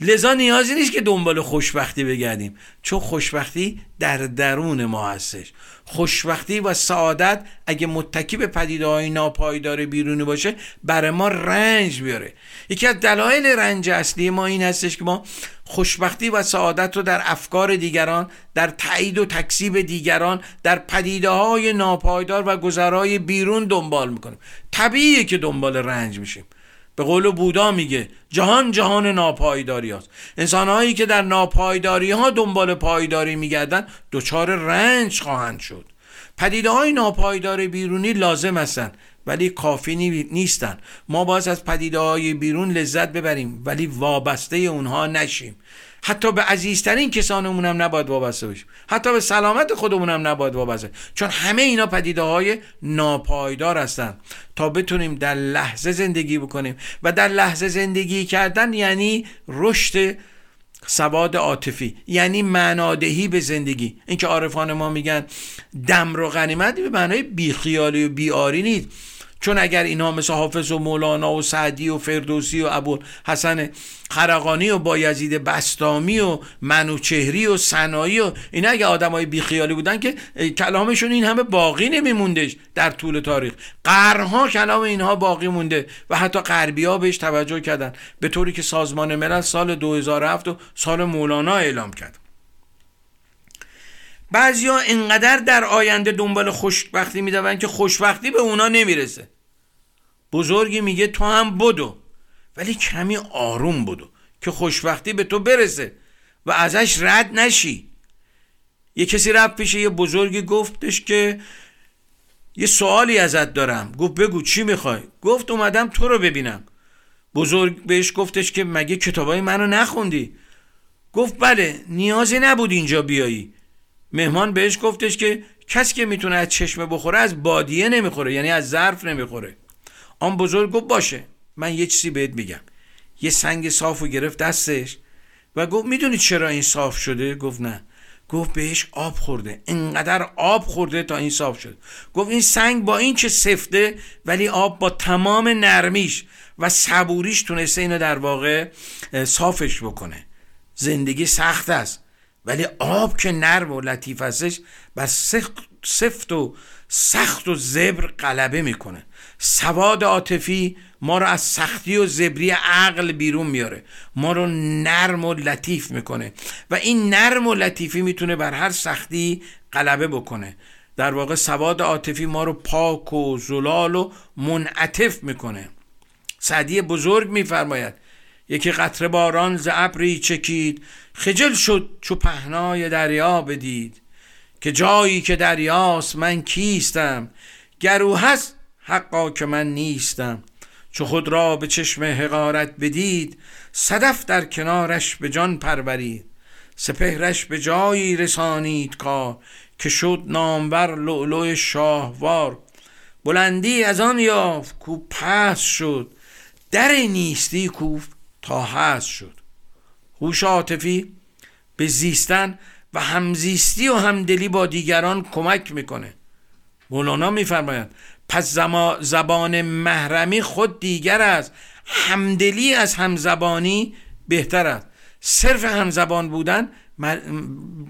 لذا نیازی نیست که دنبال خوشبختی بگردیم. چون خوشبختی در درون ما هستش. خوشبختی و سعادت اگه متکی به پدیده های ناپایدار بیرونی باشه برای ما رنج بیاره. یکی از دلایل رنج اصلی ما این هستش که ما خوشبختی و سعادت رو در افکار دیگران در تایید و تکسیب دیگران در پدیده های ناپایدار و گذرای بیرون دنبال می‌کنیم. طبیعیه که دنبال رنج میشیم. به قول بودا میگه جهان جهان ناپایداری هاست. انسان هایی که در ناپایداری ها دنبال پایداری میگردن دچار رنج خواهند شد. پدیده های ناپایدار بیرونی لازم هستند ولی کافی نیستن. ما باز از پدیده های بیرون لذت ببریم ولی وابسته اونها نشیم. حتی به عزیزترین کسانمون هم نباید وابسته باشیم. حتی به سلامت خودمون هم نباید وابسته. چون همه اینا پدیده های ناپایدار هستن. تا بتونیم در لحظه زندگی بکنیم. و در لحظه زندگی کردن یعنی رشد سواد عاطفی. یعنی معنادهی به زندگی. اینکه عارفان ما میگن دم رو غنیمت به معنای بیخیالی و بیاری نیست. چون اگر اینها مثل حافظ و مولانا و سعدی و فردوسی و ابو حسن خرقانی و بایزید بستامی و منوچهری و سنایی و اینا اگه آدمای بیخیالی بودن که کلامشون این همه باقی نمیموندش در طول تاریخ. قرنها کلام اینها باقی مونده و حتی غربی ها بهش توجه کردن. به طوری که سازمان ملل سال 2007 و سال مولانا اعلام کرد. بعضیا انقدر در آینده دنبال خوشبختی میدون که خوشبختی به اونا نمی‌رسه. بزرگی میگه تو هم بدو ولی کمی آروم بدو که خوشبختی به تو برسه و ازش رد نشی. یه کسی رفت پیش یه بزرگی گفتش که یه سوالی ازت دارم. گفت بگو چی می‌خوای؟ گفت اومدم تو رو ببینم. بزرگ بهش گفتش که مگه کتابای منو نخوندی؟ گفت بله نیازی نبود اینجا بیایی. مهمان بهش گفتش که کسی که می‌تونه از چشمه بخوره از بادیه نمی‌خوره یعنی از ظرف نمی‌خوره. آن بزرگ گفت باشه من یه چیزی بهت میگم. یه سنگ صاف و گرفت دستش و گفت می‌دونی چرا این صاف شده؟ گفت نه. گفت بهش آب خورده. انقدر آب خورده تا این صاف شد. گفت این سنگ با این چه سفته ولی آب با تمام نرمیش و صبوریش تونسته اینو در واقع صافش بکنه. زندگی سخت است. ولی آب که نرم و لطیف هستش و سفت و سخت و زبر غلبه می‌کنه. سواد عاطفی ما رو از سختی و زبری عقل بیرون میاره. ما رو نرم و لطیف می‌کنه. و این نرم و لطیفی می‌تونه بر هر سختی غلبه بکنه. در واقع سواد عاطفی ما رو پاک و زلال و منعطف می‌کنه. سعدی بزرگ میفرماید یکی قطره باران ز ابری چکید خجل شد چو پهنای دریا بدید. که جایی که دریاست من کیستم گرو هست حقا که من نیستم. چو خود را به چشم حقارت بدید صدف در کنارش به جان پرورید. سپهرش به جایی رسانید کار که شد نامور لؤلؤ شاهوار. بلندی از آن یافت کو پس شد در نیستی کوف تا هست شد. هوش عاطفی به زیستن و همزیستی و همدلی با دیگران کمک می‌کنه. مولانا میفرمایند پس زما زبان محرمی خود دیگر است. همدلی از همزبانی بهتر است. صرف همزبان بودن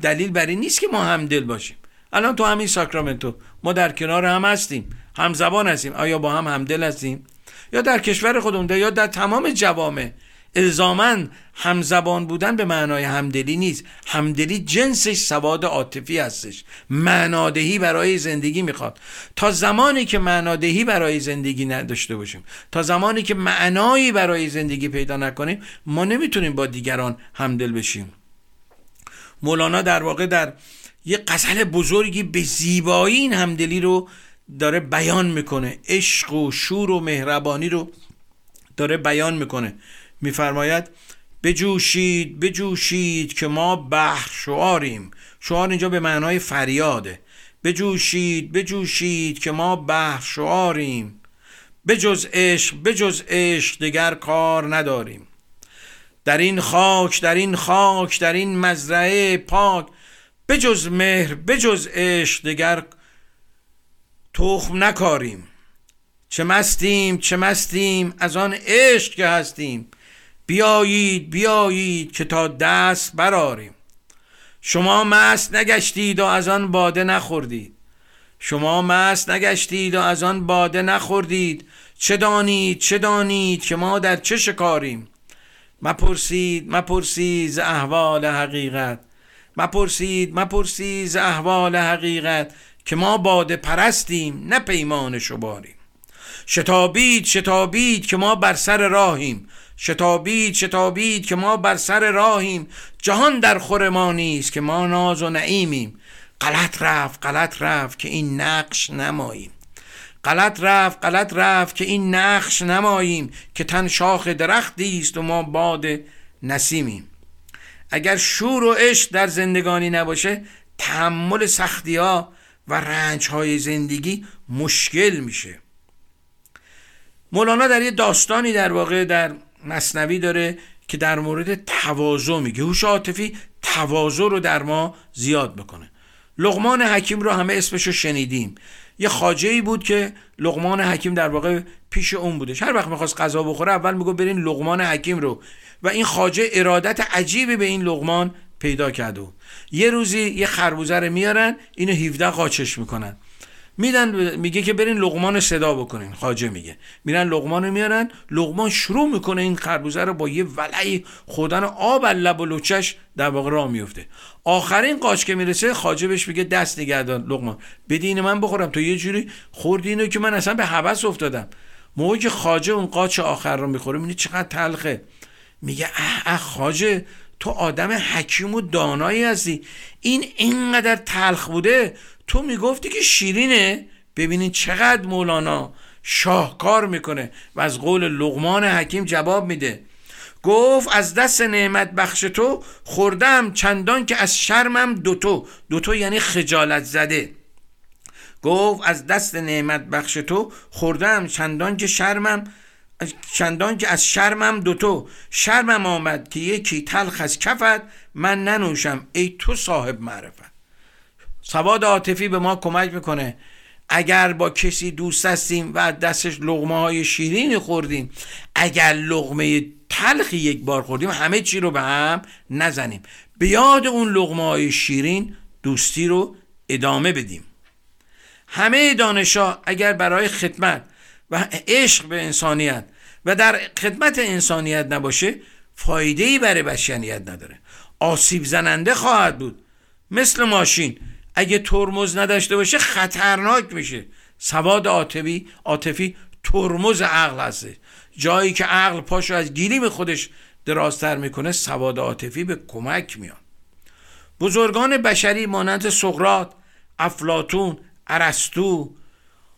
دلیل بر این نیست که ما همدل باشیم. الان تو همین ساکرامنتو ما در کنار هم هستیم همزبان هستیم. آیا با هم همدل هستیم؟ یا در کشور خودمون یا در تمام جوامع؟ الزاما همزبان بودن به معنای همدلی نیست. همدلی جنسش سواد عاطفی هستش. معنادهی برای زندگی می‌خواد. تا زمانی که معنادهی برای زندگی نداشته باشیم تا زمانی که معنایی برای زندگی پیدا نکنیم ما نمی‌تونیم با دیگران همدل بشیم. مولانا در واقع در یه غزل بزرگی به زیبایی این همدلی رو داره بیان می‌کنه. عشق و شور و مهربانی رو داره بیان می‌کنه. میفرماید بجوشید بجوشید که ما بحر شعاریم. شعار اینجا به معنای فریاده. بجوشید بجوشید که ما بحر شعاریم. بجز عشق بجز عشق دیگر کار نداریم. در این خاک در این خاک در این مزرعه پاک بجز مهر بجز عشق دیگر تخم نکاریم. چه مستیم چه مستیم از آن عشق که هستیم. بیایید بیایید که تا دست براریم شما مست نگشتید و از آن باده نخوردید. شما مست نگشتید و از آن باده نخوردید. چه دانید چه دانید که ما در چه شکاریم؟ مپرسید مپرسید ز احوال حقیقت. مپرسید مپرسید ز احوال حقیقت که ما باده پرستیم نه پیمان شباریم شتابید شتابید که ما بر سر راهیم. شتابید شتابید که ما بر سر راهیم. جهان در خور ما نیست که ما ناز و نعیمیم. غلط رفت غلط رفت که این نقش نماییم. غلط رفت غلط رفت که این نقش نماییم که تن شاخ درختی است و ما باد نسیمیم. اگر شور و عشق در زندگانی نباشه تحمل سختی ها و رنج های زندگی مشکل میشه. مولانا در یه داستانی در واقع در مصنوی داره که در مورد تواضع میگه. هوش عاطفی تواضع رو در ما زیاد می‌کنه. لغمان حکیم رو همه اسمش رو شنیدیم. یه خاجه ای بود که لغمان حکیم در واقع پیش اون بودش. هر وقت می‌خواست غذا بخوره اول میگو برین لغمان حکیم رو. و این خاجه ارادت عجیبی به این لغمان پیدا کرده یه روزی یه خربوزه رو میارن اینو 17 قاچش می‌کنن. میدن میگه که برین لغمان صدا بکنین. خاجه میگه. میرن لغمان میارن لغمان شروع می‌کنه این خربوزه رو با یه ولعی خودن آب لب و لوچش در واقع راه میفته. آخرین قاچ که می‌رسه خاجه بهش میگه دست نگردان لغمان بدین من بخورم. تو یه جوری خوردی اینو که من اصلا به حوس افتادم. موقعی که خاجه اون قاچ آخر رو می‌خوره می‌بینی چقدر تلخه. میگه اه اه خاجه تو آدم حکیم و دانایی هستی. این اینقدر تلخ بوده تو می‌گفتی که شیرینه؟ ببینید چقدر مولانا شاهکار می‌کنه و از قول لغمان حکیم جواب میده. گفت از دست نعمت بخش تو خوردم چندان که از شرمم دوتو دوتو یعنی خجالت زده. گفت از دست نعمت بخش تو خوردم چندان که شرمم چندان که از شرمم دوتو شرمم آمد که یکی تلخ از کفت من ننوشم. ای تو صاحب معرفت. سواد عاطفی به ما کمک می‌کنه. اگر با کسی دوست هستیم و دستش لغمه های شیرینی خوردیم اگر لغمه تلخی یک بار خوردیم همه چی رو به هم نزنیم. به یاد اون لغمه های شیرین دوستی رو ادامه بدیم. همه دانشا اگر برای خدمت و عشق به انسانیت و در خدمت انسانیت نباشه فایده ای برای بشریت نداره. آسیب زننده خواهد بود. مثل ماشین اگه ترمز نداشته باشه خطرناک میشه. سواد عاطفی عاطفی ترمز عقل هسته. جایی که عقل پاشو از گیریم خودش درازتر می‌کنه سواد عاطفی به کمک میاد. بزرگان بشری مانند سقراط افلاتون ارسطو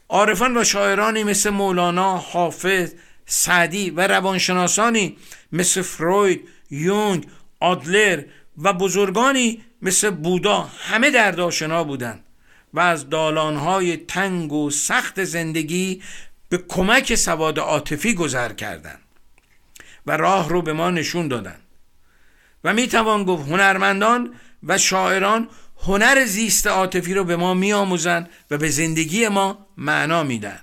عارفان و شاعرانی مثل مولانا حافظ سعدی و روانشناسانی مثل فروید یونگ آدلر و بزرگانی مثل بودا همه درداشنا بودند و از دالانهای تنگ و سخت زندگی به کمک سواد عاطفی گذر کردند و راه رو به ما نشون دادند و می توان گفت هنرمندان و شاعران هنر زیست عاطفی رو به ما میآموزن و به زندگی ما معنا میدن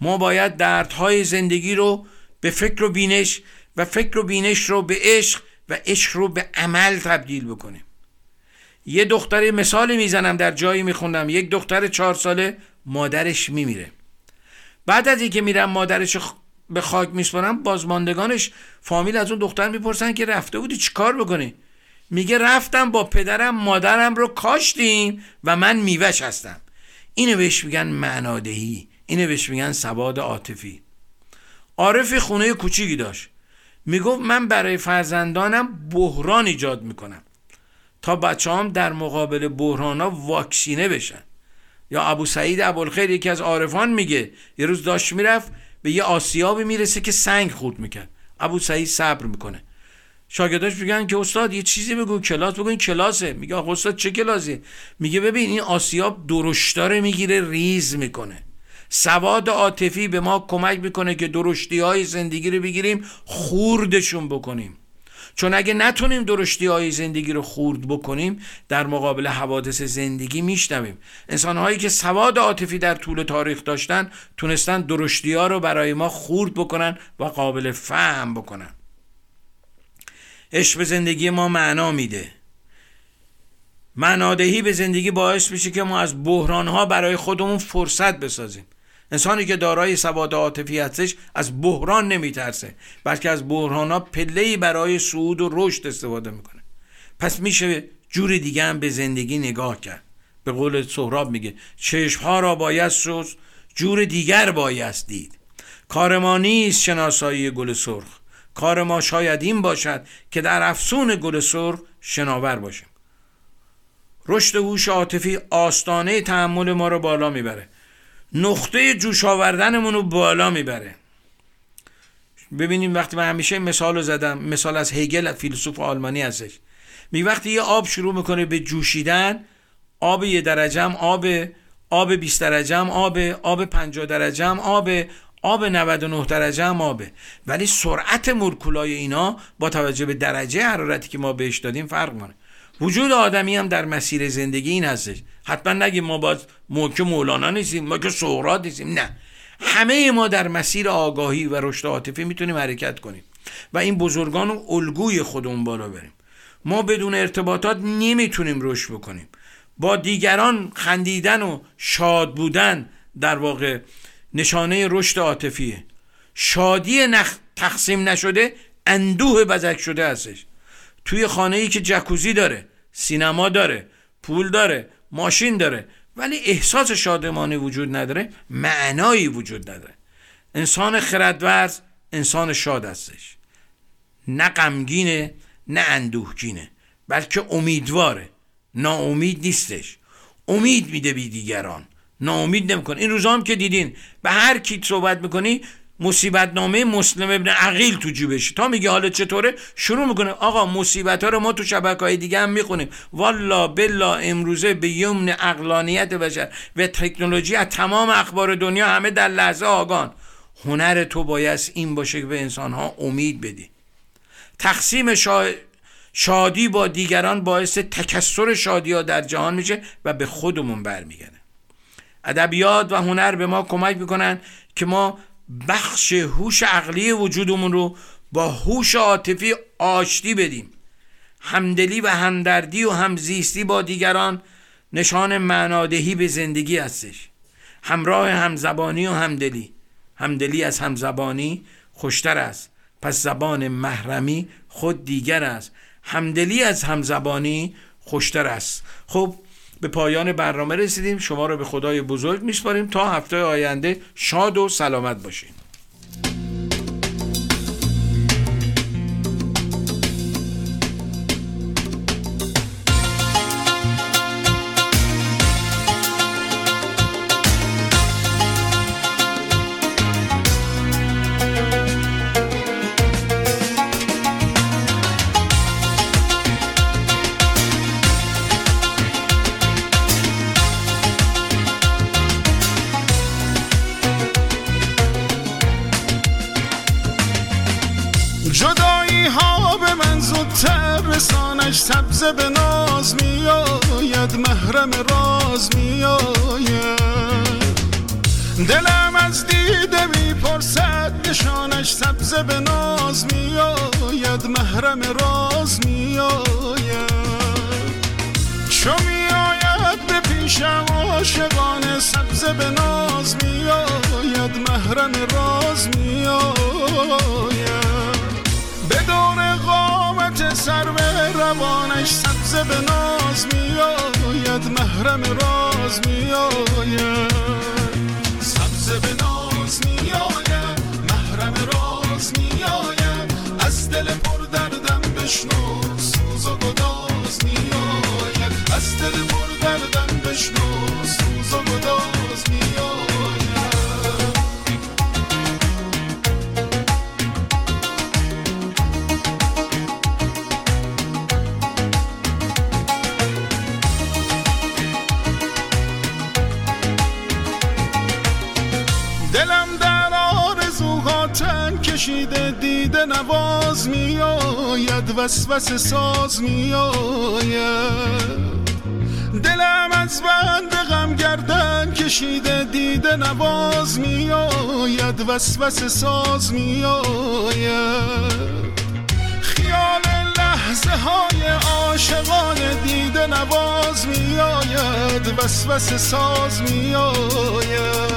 ما باید دردهای زندگی رو به فکر و بینش و فکر و بینش رو به عشق و عشق رو به عمل تبدیل بکنیم. یه دختر مثالی می‌زنم در جایی میخوندم. یک دختر چهار ساله مادرش میمیره. بعد از اینکه میرم مادرش به خاک میسپارم بازماندگانش فامیل از اون دختر می‌پرسن که رفته بودی چیکار بکنی؟ میگه رفتم با پدرم مادرم رو کاشتیم و من میوش هستم. اینو بهش میگن معنادهی. اینو بهش میگن سواد عاطفی. عارف خونه کوچیکی داشت. می‌گفت من برای فرزندانم بحران ایجاد می‌کنم تا بچه هم در مقابل بحران ها واکسینه بشن. یا ابو سعید ابوالخیر یکی از عارفان میگه یه روز داشت می‌رفت به یه آسیابی می‌رسه که سنگ خورد می‌کرد. ابو سعید صبر می‌کنه. شاگرداش میگن که استاد یه چیزی بگو کلاس بگو این کلاسه. میگه آقا استاد چه کلاسی؟ میگه ببین این آسیاب درشتاره می‌گیره ریز می‌کنه. سواد عاطفی به ما کمک می‌کنه که درشتی های زندگی رو بگیریم خوردشون بکنیم. چون اگه نتونیم درشتی های زندگی رو خورد بکنیم در مقابل حوادث زندگی میشنویم. انسان هایی که سواد عاطفی در طول تاریخ داشتن تونستن درشتی ها رو برای ما خورد بکنن و قابل فهم بکنن. عشق به زندگی ما معنا میده. معنادهی به زندگی باعث میشه که ما از بحران ها برای خودمون فرصت بسازیم. انسانی که دارای سواد عاطفی هستش از بحران نمیترسه بلکه از بحران ها پله برای صعود و رشد استفاده می‌کنه. پس میشه جور دیگه هم به زندگی نگاه کرد. به قول سهراب میگه چشم ها را باید سوز جور دیگر باید دید. کار ما نیست شناسایی گل سرخ. کار ما شاید این باشد که در افسون گل سرخ شناور باشیم. رشد هوش عاطفی آستانه تحمل ما رو بالا می‌بره. نقطه جوش آوردنمون رو بالا می‌بره. ببینیم وقتی من همیشه مثال زدم مثال از هگل فیلسوف آلمانی هستش می وقتی یه آب شروع می‌کنه به جوشیدن آب یه درجه هم آب آب 20 درجه هم آب آب 50 درجه هم آب آب 99 درجه هم آبه ولی سرعت مولکولای اینا با توجه به درجه حرارتی که ما بهش دادیم فرق کنه وجود آدمی هم در مسیر زندگی این هستش. حتما نگیم ما باز ما که مولانا نیستیم ما که سهرات نیستیم. نه. همه ما در مسیر آگاهی و رشد عاطفی می‌تونیم حرکت کنیم و این بزرگان و الگوی خودمون بالا بریم. ما بدون ارتباطات نمی‌تونیم رشد بکنیم. با دیگران خندیدن و شاد بودن در واقع نشانه رشد عاطفیه. شادی نخ... تقسیم نشده اندوه بزک شده هستش. توی خانه ای که جکوزی داره سینما داره پول داره ماشین داره ولی احساس شادمانی وجود نداره معنایی وجود نداره. انسان خردورز انسان شاد هستش. نه غمگینه نه اندوهگینه بلکه امیدواره. ناامید نیستش. امید میده بی دیگران. ناامید نمی‌کنه. این روزا هم که دیدین به هر کیت صحبت می‌کنی مصیبت نامه مسلم ابن عقیل تو جیبش. تا میگه حالا چطوره؟ شروع می‌کنه آقا مصیبت ها رو ما تو شبکه های دیگه هم می‌خونیم. والا بلا امروزه به یمن اقلانیت بشر و تکنولوژی از تمام اخبار دنیا همه در لحظه آگان. هنر تو باید این باشه که به انسان ها امید بدی. تقسیم شا... شادی با دیگران باعث تکسر شادی ها در جهان میشه و به خودمون برمیگرده ادبیات و هنر به ما کمک می‌کنن که ما بخش هوش عقلی وجودمون رو با هوش عاطفی آشتی بدیم. همدلی و همدردی و همزیستی با دیگران نشان معنادهی به زندگی هستش. همراه همزبانی و همدلی. همدلی از همزبانی خوشتر است. پس زبان محرمی خود دیگر است. همدلی از همزبانی خوشتر است. خب به پایان برنامه رسیدیم. شما رو به خدای بزرگ میسپاریم. تا هفته آینده شاد و سلامت باشین. ساز میآید. دلم از بند غم گردن کشیده دیده نواز میآید. وسوسه ساز میآید. خیال لحظه های عاشقان دیده نواز میآید. وسوسه ساز میآید.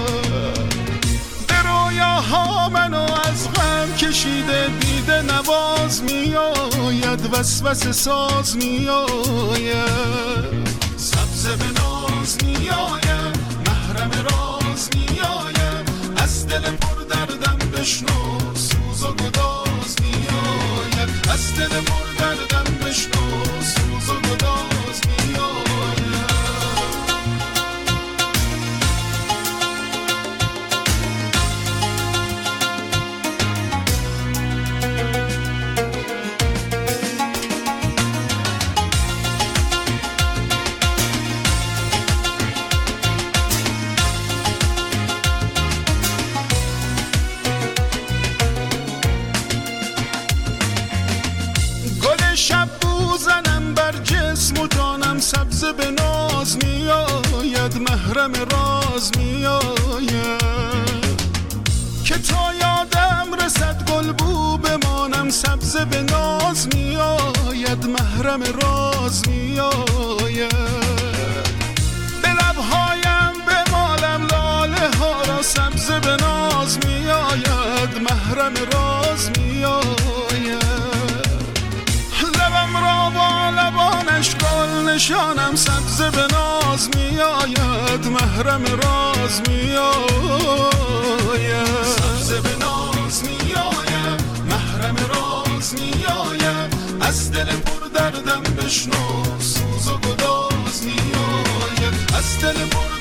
به رویاها منو از غم کشیده دیده نواز میآید وسوسه ساز میآید. سبز به ناز میآید محرم راز میآید از دل پر دردم بشنو سوز و گداز میآید. از دل پر دردم بشنو سوز و گداز محرم راز میآید. که تا یادم رسد گل بو بمانم سبز به ناز میآید. محرم راز میآید. به لبهایم به مالم لاله ها را سبز به ناز میآید. محرم راز میآید. گل نشانم سبز به ناز میآید محرم راز میآید. سبز به ناز میآید محرم راز میآید. از دل پر دردم بشنو سوز و گداز میآید. از دل پر